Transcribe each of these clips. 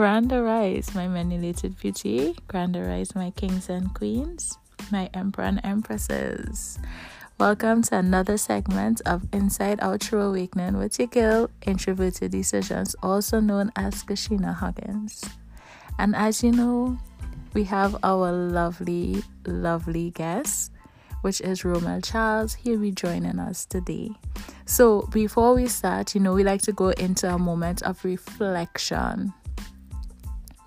Grand Arise, my manulated beauty. Grand Arise, my kings and queens, my emperor and empresses. Welcome to another segment of Inside Out True Awakening with your girl, Introverted Decisions, also known as Kashina Huggins. And as you know, we have our lovely, lovely guest, which is Romel Charles. He'll be joining us today. So, before we start, you know, we like to go into a moment of reflection.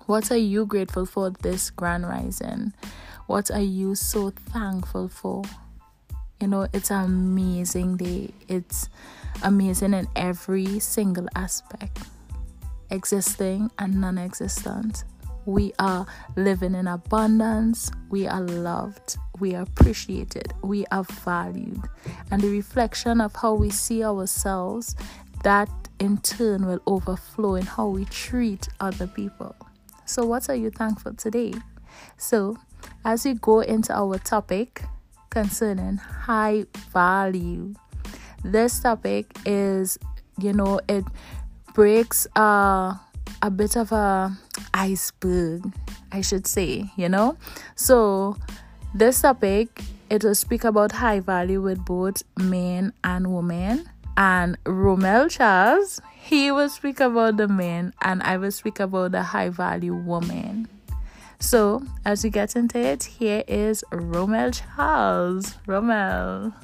What are you grateful for this grand rising? What are you so thankful for? You know, it's an amazing day. It's amazing in every single aspect existing and non existent. We are living in abundance. We are loved. We are appreciated. We are valued. And the reflection of how we see ourselves, that in turn will overflow in how we treat other people. So, what are you thankful today? So, as we go into our topic concerning high value, this topic is, you know, it breaks uh, a bit of a iceberg, I should say, you know. So, this topic it will speak about high value with both men and women and Romel Charles, he will speak about the men, and I will speak about the high value woman. So, as we get into it, here is Romel Charles. Romel.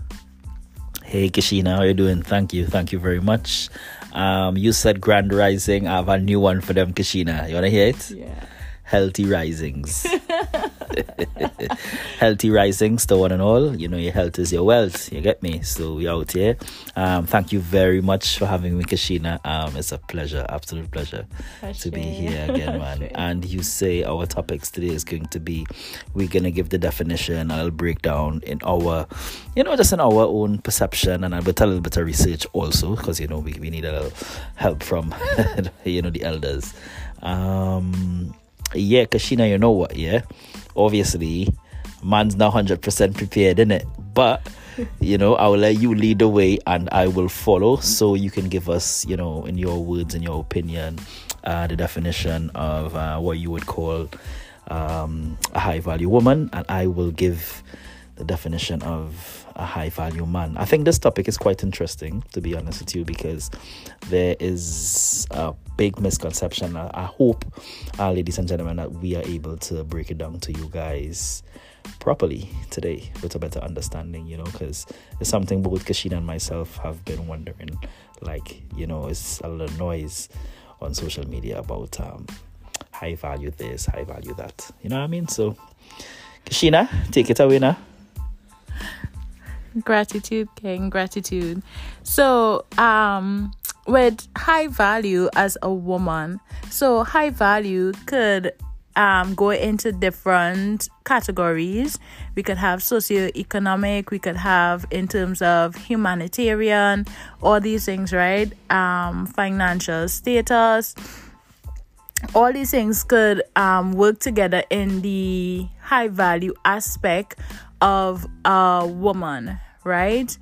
Hey Kashina, how are you doing? Thank you, thank you very much. Um, you said Grand Rising. I have a new one for them, Kashina. You wanna hear it? Yeah. Healthy Risings. healthy risings to one and all. You know, your health is your wealth. You get me? So we out here. Um, thank you very much for having me, Kashina. Um, it's a pleasure, absolute pleasure to be here again, man. And you say our topics today is going to be we're gonna give the definition, I'll break down in our you know, just in our own perception and I'll be a little bit of research also, because you know we, we need a little help from you know the elders. Um yeah, Kashina, you know what, yeah? Obviously, man's not hundred percent prepared, in it, But you know, I will let you lead the way and I will follow. So you can give us, you know, in your words, in your opinion, uh, the definition of uh, what you would call um, a high value woman, and I will give the definition of a high value man. I think this topic is quite interesting, to be honest with you, because there is a big misconception. I, hope, uh, ladies and gentlemen, that we are able to break it down to you guys properly today with a better understanding, you know, because it's something both Kashina and myself have been wondering. Like, you know, it's a lot of noise on social media about um, high value this, high value that. You know what I mean? So, Kashina, take it away now. Gratitude, King, gratitude. So, um, with high value as a woman, so high value could um go into different categories. We could have socioeconomic, we could have in terms of humanitarian, all these things, right? Um, financial status all these things could um, work together in the high value aspect of a woman, right?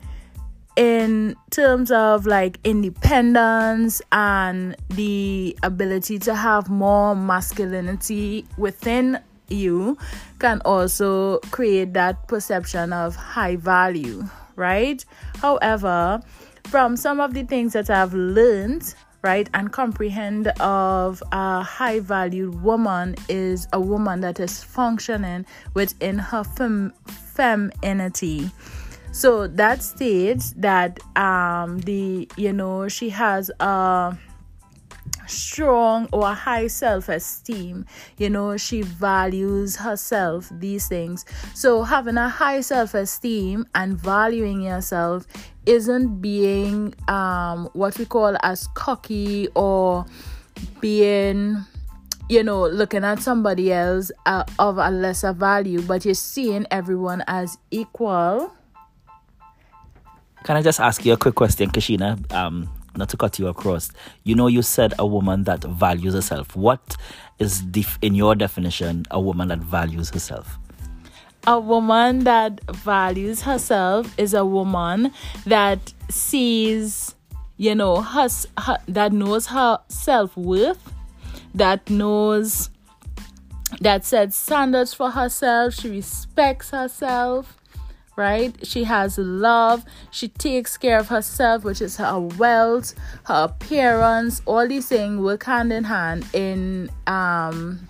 In terms of like independence and the ability to have more masculinity within you, can also create that perception of high value, right? However, from some of the things that I've learned right and comprehend of a high valued woman is a woman that is functioning within her fem- femininity so that states that um the you know she has a strong or high self-esteem. You know she values herself these things. So having a high self-esteem and valuing yourself isn't being um what we call as cocky or being you know looking at somebody else uh, of a lesser value but you're seeing everyone as equal. Can I just ask you a quick question, Kashina? Um, not to cut you across. You know, you said a woman that values herself. What is def- in your definition a woman that values herself? a woman that values herself is a woman that sees you know her, her that knows her self-worth that knows that sets standards for herself. She respects herself right? She has love. She takes care of herself, which is her wealth, her appearance. All these things work hand in hand in, um,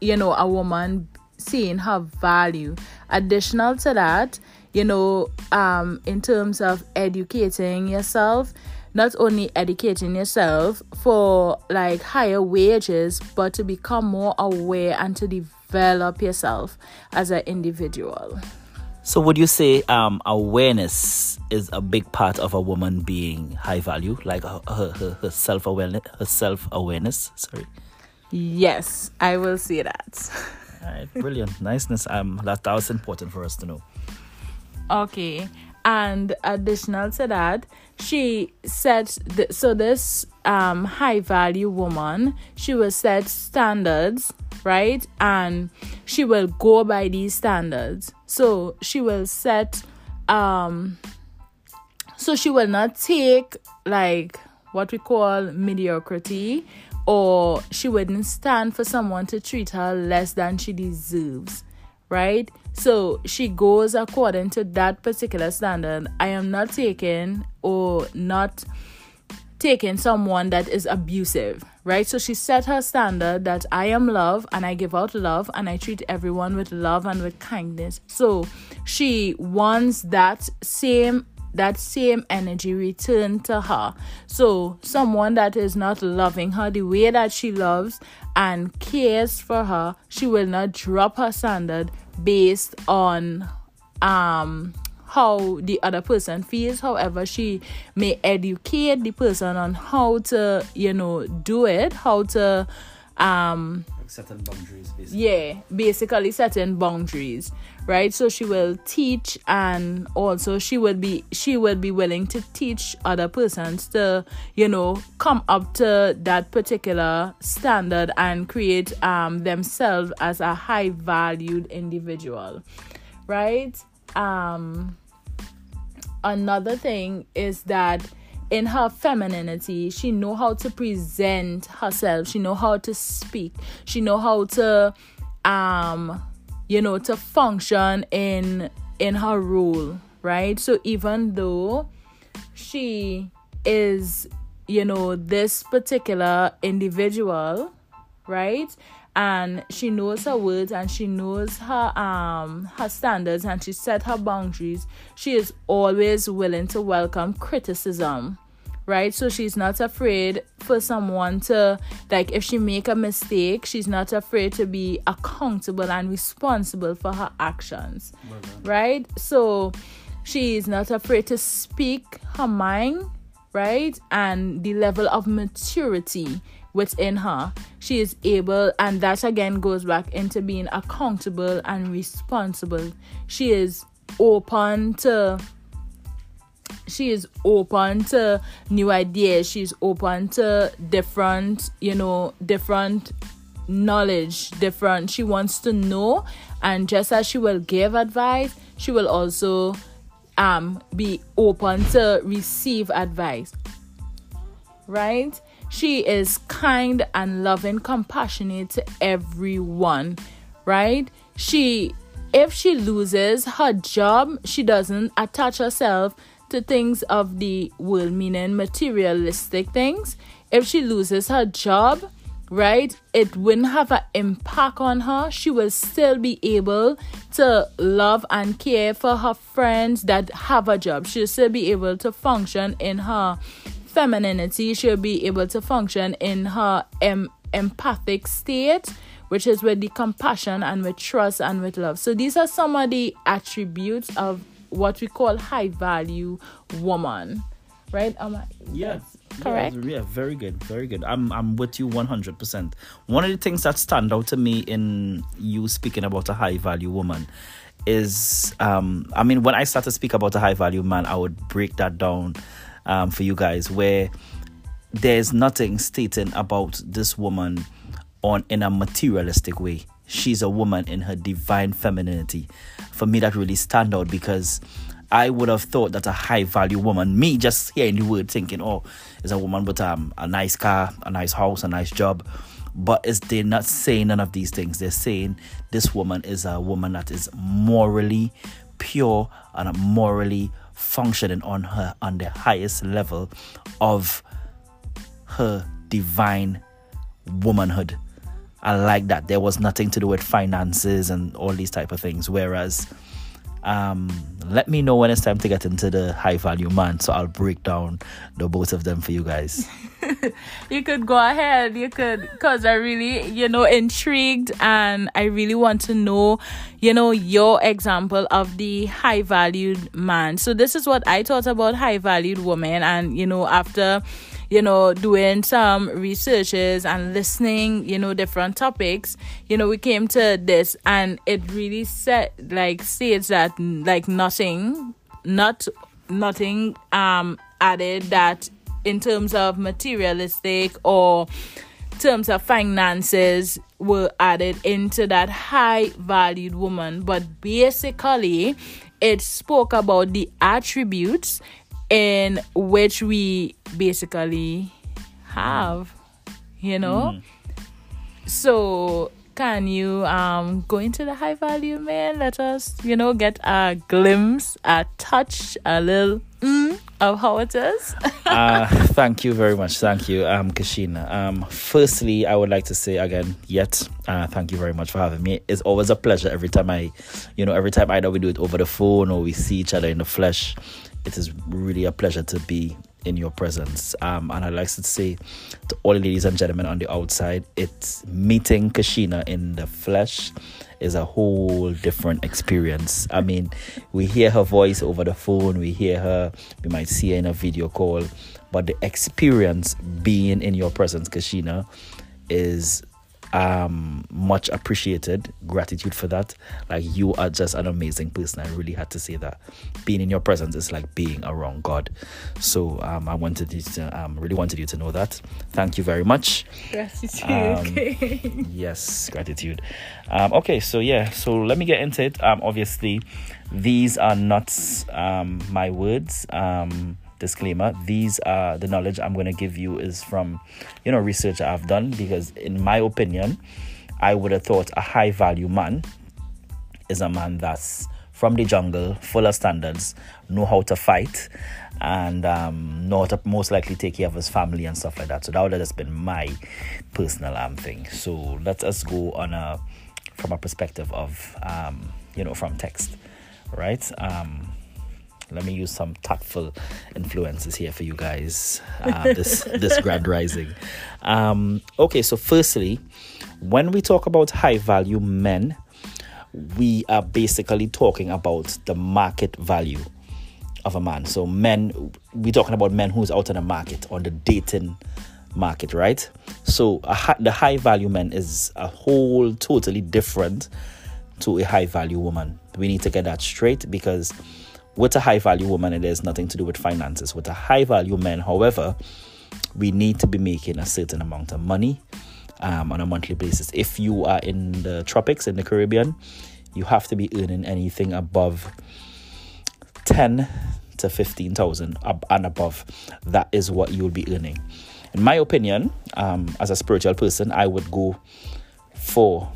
you know, a woman seeing her value. Additional to that, you know, um, in terms of educating yourself, not only educating yourself for like higher wages, but to become more aware and to develop yourself as an individual. So, would you say um, awareness is a big part of a woman being high value, like her, her, her self awareness? Her self awareness. Sorry. Yes, I will say that. All right, brilliant, niceness. Um, that that was important for us to know. Okay, and additional to that, she th- so. This um high value woman, she will set standards right? And she will go by these standards. So she will set um so she will not take like what we call mediocrity or she wouldn't stand for someone to treat her less than she deserves, right? So she goes according to that particular standard. I am not taking or not taking someone that is abusive, right? So she set her standard that I am love and I give out love and I treat everyone with love and with kindness. So she wants that same that same energy returned to her. So someone that is not loving her the way that she loves and cares for her, she will not drop her standard based on um how the other person feels. However, she may educate the person on how to, you know, do it, how to um certain boundaries basically. yeah basically certain boundaries right? So she will teach and also she will be she will be willing to teach other persons to you know come up to that particular standard and create um themselves as a high valued individual right? Um another thing is that in her femininity she know how to present herself. She know how to speak. She know how to um you know to function in in her role right? So even though she is you know this particular individual right? And she knows her words and she knows her um her standards and she set her boundaries she is always willing to welcome criticism right? So she's not afraid for someone to like if she make a mistake she's not afraid to be accountable and responsible for her actions right? So she is not afraid to speak her mind right? And the level of maturity within her, she is able, and that again goes back into being accountable and responsible. She is open to she is open to new ideas. She's open to different you know different knowledge different. She wants to know and just as she will give advice she will also um be open to receive advice. Right? She is kind and loving, compassionate to everyone, right? She if she loses her job, she doesn't attach herself to things of the world, meaning materialistic things. If she loses her job, right, it wouldn't have an impact on her. She will still be able to love and care for her friends that have a job. She'll still be able to function in her femininity, she'll be able to function in her em- empathic state, which is with the compassion and with trust and with love. So these are some of the attributes of what we call high value woman. Right? Am I, yeah. Correct. Yeah, yeah, very good, very good. I'm I'm with you 100%. One of the things that stand out to me in you speaking about a high value woman is um I mean when I start to speak about a high value man, I would break that down um, for you guys where there's nothing stating about this woman on in a materialistic way. She's a woman in her divine femininity. For me, that really stand out because I would have thought that a high value woman, me just hearing the word thinking, oh, is a woman with um, a nice car, a nice house, a nice job, but is they're not saying none of these things. They're saying this woman is a woman that is morally pure and morally functioning on her on the highest level of her divine womanhood. I like that. There was nothing to do with finances and all these type of things. Whereas um, let me know when it's time to get into the high value man so I'll break down the both of them for you guys. you could go ahead. You could, because I really, you know, intrigued and I really want to know, you know, your example of the high valued man. So, this is what I thought about high valued woman. And, you know, after you know, doing some researches and listening, you know, different topics, you know, we came to this and it really said like states that like nothing, not nothing um added that in terms of materialistic or terms of finances were added into that high valued woman. But basically it spoke about the attributes in which we basically have, you know. Mm. So can you um go into the high value man? Let us, you know, get a glimpse, a touch, a little mm of how it is. uh, thank you very much. Thank you, um, Kashina. Um, firstly, I would like to say again, yet, uh, thank you very much for having me. It's always a pleasure every time I, you know, every time either we do it over the phone or we see each other in the flesh it is really a pleasure to be in your presence. Um, and I'd like to say to all ladies and gentlemen on the outside, it's meeting Kashina in the flesh is a whole different experience. I mean, we hear her voice over the phone, we hear her, we might see her in a video call, but the experience being in your presence, Kashina, is um much appreciated. Gratitude for that. Like you are just an amazing person. I really had to say that. Being in your presence is like being around god. So um i wanted you to um really wanted you to know that. Thank you very much. Gratitude um, okay. yes gratitude. Um okay so yeah so let me get into it. Um obviously these are not um my words. Um disclaimer these are the knowledge i'm going to give you is from you know research i've done because in my opinion i would have thought a high value man is a man that's from the jungle full of standards know how to fight and um, know how to most likely take care of his family and stuff like that. So that would have just been my personal um, thing. So let us go on a from a perspective of um, you know from text right? Um, let me use some tactful influences here for you guys. Uh, this this grand rising. Um, okay so firstly when we talk about high value men we are basically talking about the market value of a man. So men we're talking about men who's out in the market on the dating market right? So a, the high value man is a whole totally different to a high value woman. We need to get that straight because with a high value woman, it has nothing to do with finances. With a high value man, however, we need to be making a certain amount of money um, on a monthly basis. If you are in the tropics, in the Caribbean, you have to be earning anything above 10 to 15,000 and above. That is what you will be earning. In my opinion, um, as a spiritual person, I would go for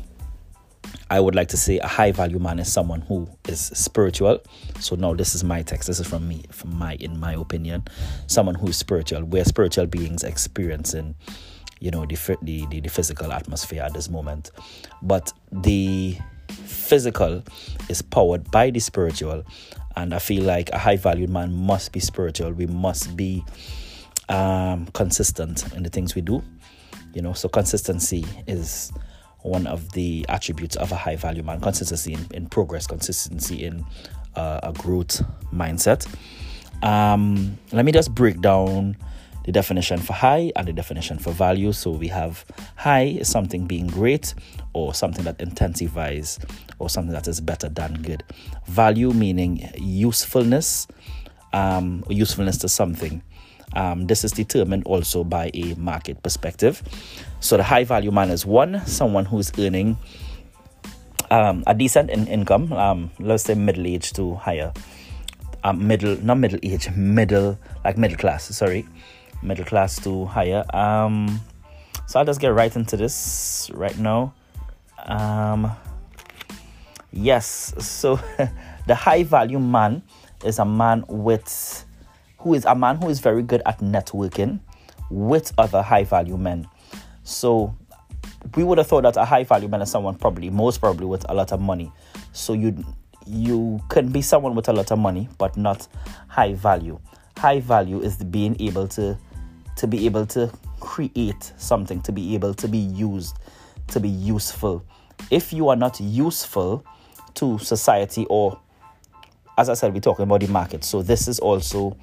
I would like to say a high value man is someone who is spiritual. So now this is my text. This is from me, from my in my opinion, someone who is spiritual. We're spiritual beings experiencing, you know, the the, the, the physical atmosphere at this moment, but the physical is powered by the spiritual, and I feel like a high valued man must be spiritual. We must be um, consistent in the things we do. You know, so consistency is one of the attributes of a high value man consistency in, in progress, consistency in uh, a growth mindset. Um, let me just break down the definition for high and the definition for value. So we have high is something being great or something that intensifies or something that is better than good. Value meaning usefulness, um, usefulness to something. Um, this is determined also by a market perspective. So the high value man is one, someone who's earning um, a decent in- income, um, let's say middle age to higher, um, middle, not middle age, middle, like middle class, sorry, middle class to higher. Um, So I'll just get right into this right now. Um, yes, so the high value man is a man with who is a man who is very good at networking with other high value men. So we would have thought that a high value man is someone probably most probably with a lot of money. So you you can be someone with a lot of money but not high value. High value is being able to to be able to create something, to be able to be used, to be useful. If you are not useful to society or as I said, we're talking about the market. So this is also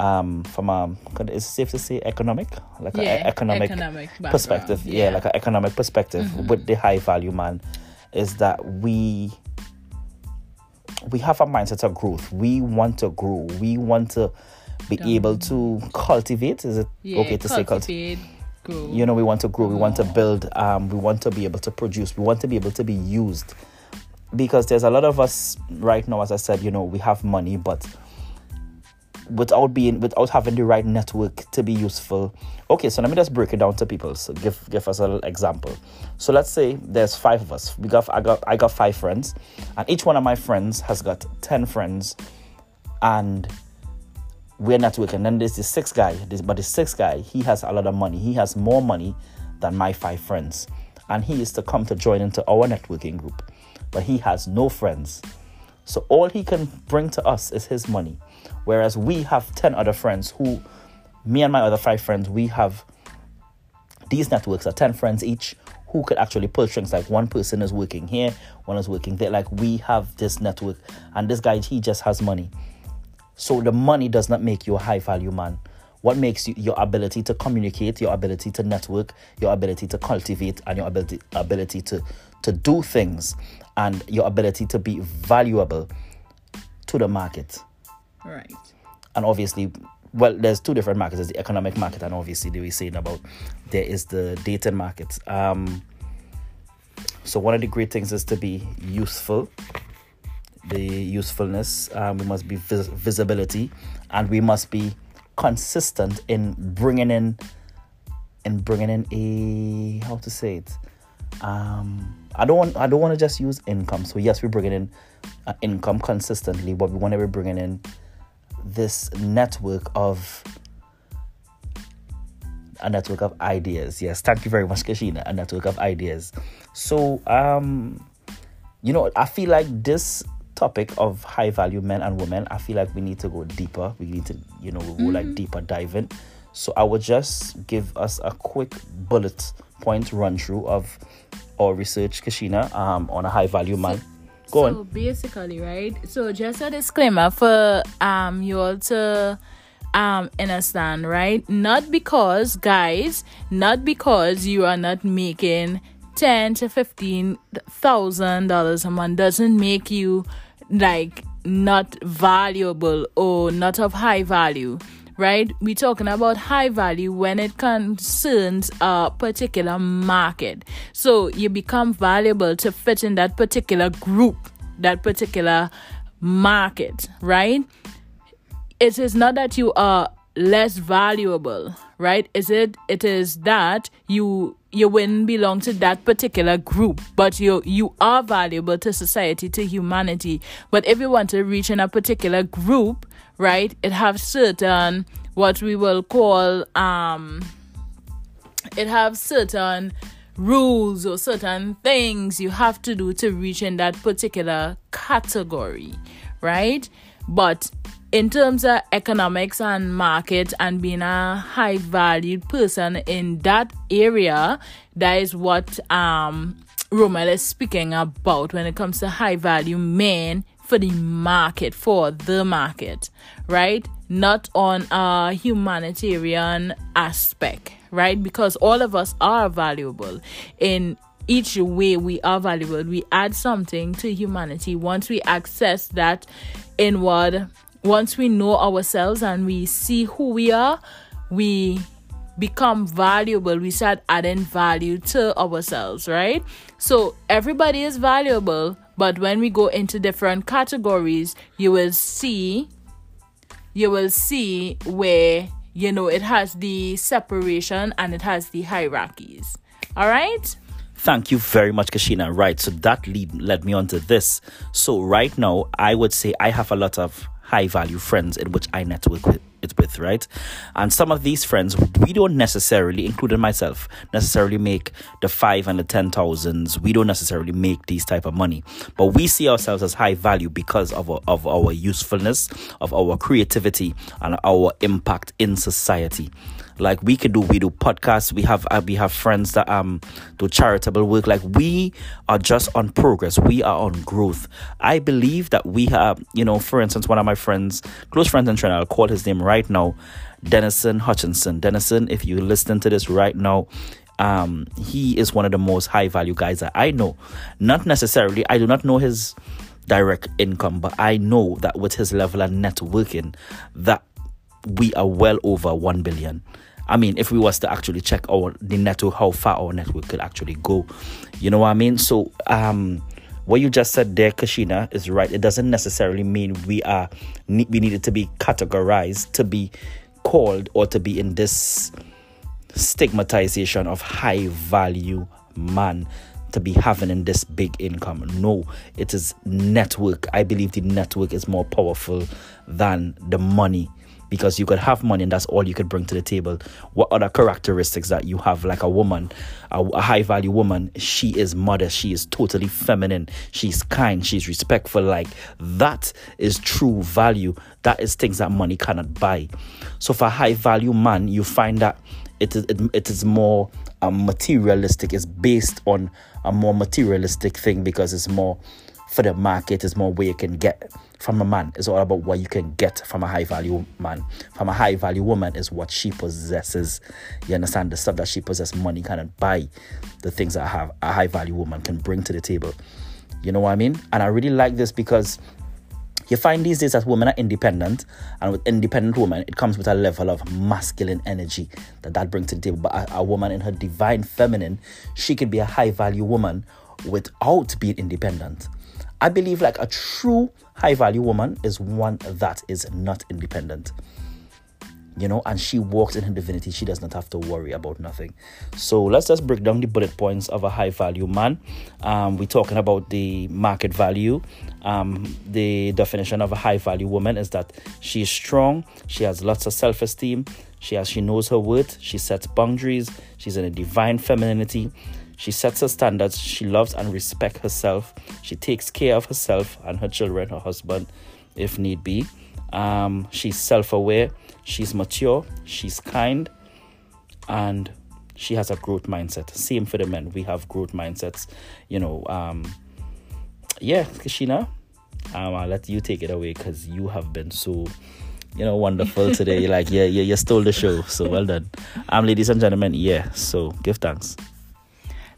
um, from a is it safe to say economic, like Yeah, an economic, economic perspective. Yeah. yeah. like an economic perspective with the high value man, is that we we have a mindset of growth. We want to grow. We want to be able to cultivate. Is it Yeah, okay to say cultivate? cultivate, grow. you know we want to grow we want to build um we want to be able to produce we want to be able to be used because there's a lot of us right now as i said you know we have money but without being without having the right network to be useful okay so let me just break it down to people so give give us a little example so let's say there's five of us we got i got i got five friends and each one of my friends has got 10 friends and we're networking. Then there's the sixth guy, this, but the sixth guy, he has a lot of money. He has more money than my five friends. And he is to come to join into our networking group. But he has no friends. So all he can bring to us is his money. Whereas we have 10 other friends who, me and my other five friends, we have these networks are 10 friends each who could actually pull strings. Like one person is working here one is working there. Like we have this network and this guy he just has money. So the money does not make you a high value man. What makes you your ability to communicate your ability to network your ability to cultivate and your ability ability to to do things and your ability to be valuable to the market. Right. and obviously well there's two different markets. There's the economic market and obviously they were saying about there is the data market. Um so one of the great things is to be useful the usefulness. Um, we must be vis- visibility and we must be consistent in bringing in in bringing in a how to say it um i don't want i don't want to just use income so yes we're bringing in uh, income consistently but we want to be bringing in this network of a network of ideas. Yes, thank you very much, Kashina. A network of ideas. So, um, you know, I feel like this topic of high value men and women, I feel like we need to go deeper. We need to, you know, go like deeper dive in. So I would just give us a quick bullet point run through of our research, Kashina, um, on a high value man. Go so on. basically, right? So just a disclaimer for um you all to um understand, right? Not because guys, not because you are not making ten to fifteen thousand dollars a month doesn't make you like not valuable or not of high value right? We're talking about high value when it concerns a particular market. So you become valuable to fit in that particular group, that particular market, right? It is not that you are less valuable, right? Is it it is that you you wouldn't belong to that particular group, but you you are valuable to society, to humanity. But if you want to reach in a particular group, right, it have certain what we will call um it have certain rules or certain things you have to do to reach in that particular category, right? But in terms of economics and market and being a high valued person in that area, that is what um Romel is speaking about when it comes to high value men for the market, for the market, right? Not on a humanitarian aspect, right? Because all of us are valuable in each way we are valuable. We add something to humanity once we access that inward, once we know ourselves and we see who we are, we become valuable. We start adding value to ourselves, right? So everybody is valuable, but when we go into different categories, you will see you will see where you know, it has the separation and it has the hierarchies. All right? Thank you very much, Kashina. Right, so that lead led me on to this. So right now, I would say I have a lot of high value friends in which I network with it with, right? And some of these friends, we don't necessarily, including myself, necessarily make the five and the ten thousands. We don't necessarily make these type of money, but we see ourselves as high value because of our, of our usefulness, of our creativity, and our impact in society like we could do we do podcasts. We have uh, we have friends that um do charitable work. Like we are just on progress. We are on growth. I believe that we have you know for instance one of my friends close friends in Trinidad, i'll call his name right now Denison Hutchinson. Denison if you listen to this right now um he is one of the most high value guys that i know. Not necessarily i do not know his direct income but i know that with his level of networking that we are well over 1 billion I mean, if we was to actually check our the network, how far our network could actually go, you know what I mean? So, um, what you just said there, Kashina, is right. It doesn't necessarily mean we are we needed to be categorized to be called or to be in this stigmatization of high value man to be having in this big income. No, it is network. I believe the network is more powerful than the money because you could have money and that's all you could bring to the table. What other characteristics that you have, like a woman, a, a high value woman, she is modest, she is totally feminine, she's kind, she's respectful. Like that is true value. That is things that money cannot buy. So for a high value man, you find that it is it, it is more um, materialistic. It's based on a more materialistic thing because it's more for the market. It's more where you can get from a man is all about what you can get from a high value man. From a high value woman is what she possesses. You understand the stuff that she possesses, money cannot buy the things that have a high value woman can bring to the table. You know what I mean? And I really like this because you find these days that women are independent, and with independent women, it comes with a level of masculine energy that that brings to the table. But a, a woman in her divine feminine, she can be a high value woman without being independent. I believe like a true high value woman is one that is not independent. You know, and she walks in her divinity. She does not have to worry about nothing. So let's just break down the bullet points of a high value man. Um, we're talking about the market value. Um, the definition of a high value woman is that she is strong, she has lots of self esteem, she has she knows her worth, she sets boundaries, she's in a divine femininity, she sets her standards. She loves and respects herself. She takes care of herself and her children, her husband, if need be. Um, she's self aware. She's mature. She's kind. And she has a growth mindset. Same for the men. We have growth mindsets. You know, um, yeah, Kashina, um, I'll let you take it away because you have been so you know, wonderful today. like, yeah, yeah, you stole the show. So well done. Um, ladies and gentlemen, yeah. So give thanks.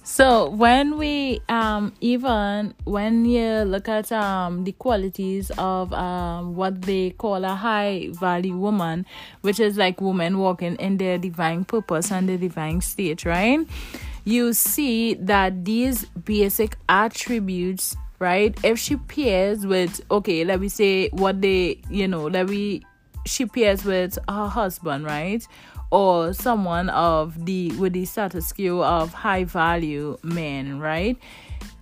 So when we um even when you look at um the qualities of um what they call a high value woman, which is like women walking in their divine purpose and the divine state, right? You see that these basic attributes, right? If she pairs with okay, let me say what they you know, let me she pairs with her husband, right? Or someone of the with the status quo of high value men, right?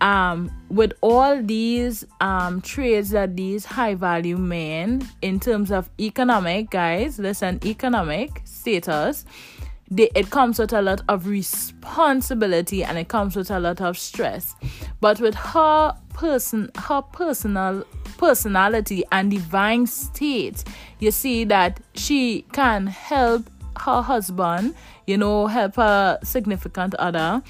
Um, with all these um traits that these high value men in terms of economic guys, listen, economic status, they, it comes with a lot of responsibility and it comes with a lot of stress. But with her person her personal personality and divine state, you see that she can help her husband, you know, help her significant other,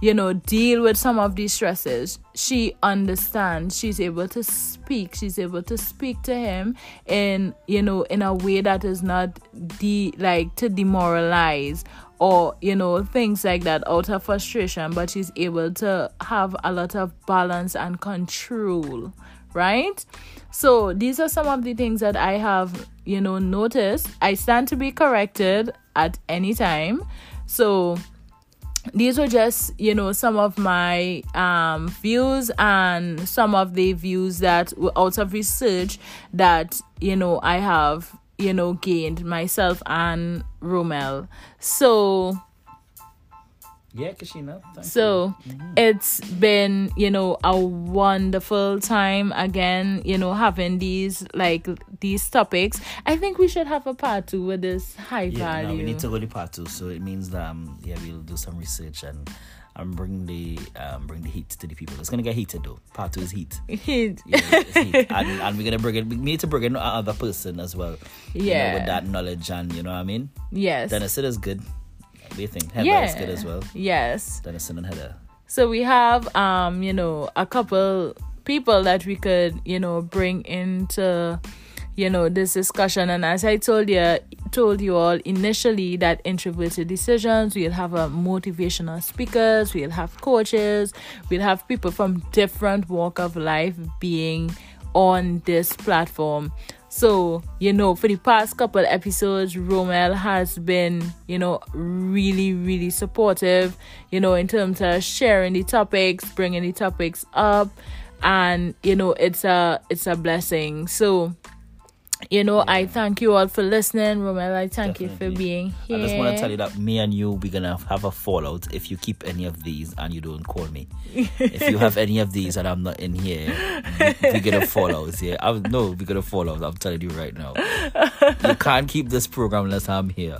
you know, deal with some of these stresses. She understands. She's able to speak. She's able to speak to him in, you know, in a way that is not de like to demoralize or you know things like that out of frustration but she's able to have a lot of balance and control right? So these are some of the things that i have you know noticed. I stand to be corrected at any time. So these were just you know some of my um, views and some of the views that were out of research that you know i have you know, gained myself and Romel. So Yeah, Kashina. so. Mhm. it's been, you know, a wonderful time again, you know, having these like these topics. I think we should have a part two with this high Yeah, value. no, we need to go to part two, so it means that um, yeah, we'll do some research and um, bring the um, bring the heat to the people. It's gonna get heated though. Part two is heat. Yeah, it's heat. and, and we're gonna bring it. We need to bring in another person as well. you know, Yeah. with that knowledge and you know what I mean. yes. Denison it's good. What do you think? Heather yeah. is good as well. Yes. Denison and Heather. So we have um, you know, a couple people that we could, you know, bring into you know this discussion and as I told you told you all initially that introverted decisions we'll have a motivational speakers we'll have coaches we'll have people from different walk of life being on this platform. So you know for the past couple episodes romel has been you know really really supportive you know in terms of sharing the topics bringing the topics up and you know it's a it's a blessing. So you know i thank you all for listening romel i thank you for being here I just want to tell you that me and you, we're gonna have a fallout if you keep any of these and you don't call me. if you have any of these and I'm not in here, we're gonna fall out. Yeah, I'm, no, we're gonna fall out. I'm telling you right now. You can't keep this program unless I'm here.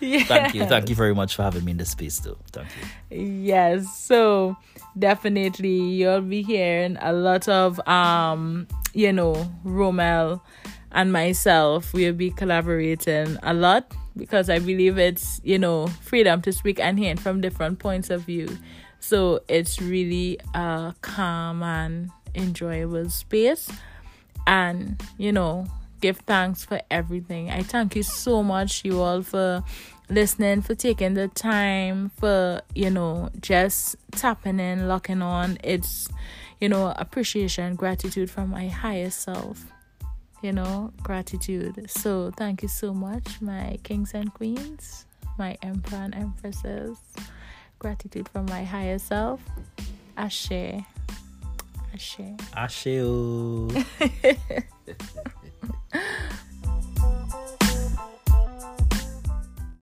yeah. Thank you, thank you very much for having me in the space, though. Thank you. yes so definitely you'll be hearing a lot of um you know romel and myself we'll be collaborating a lot because i believe it's you know freedom to speak and hear from different points of view. So it's really a calm and enjoyable space. And you know give thanks for everything. I thank you so much you all for listening for taking the time for you know just tapping in locking on. It's you know appreciation gratitude from my higher self you know gratitude. So thank you so much my kings and queens my emperor and empresses. Gratitude from my higher self. Ashe. Ashe. Asheo.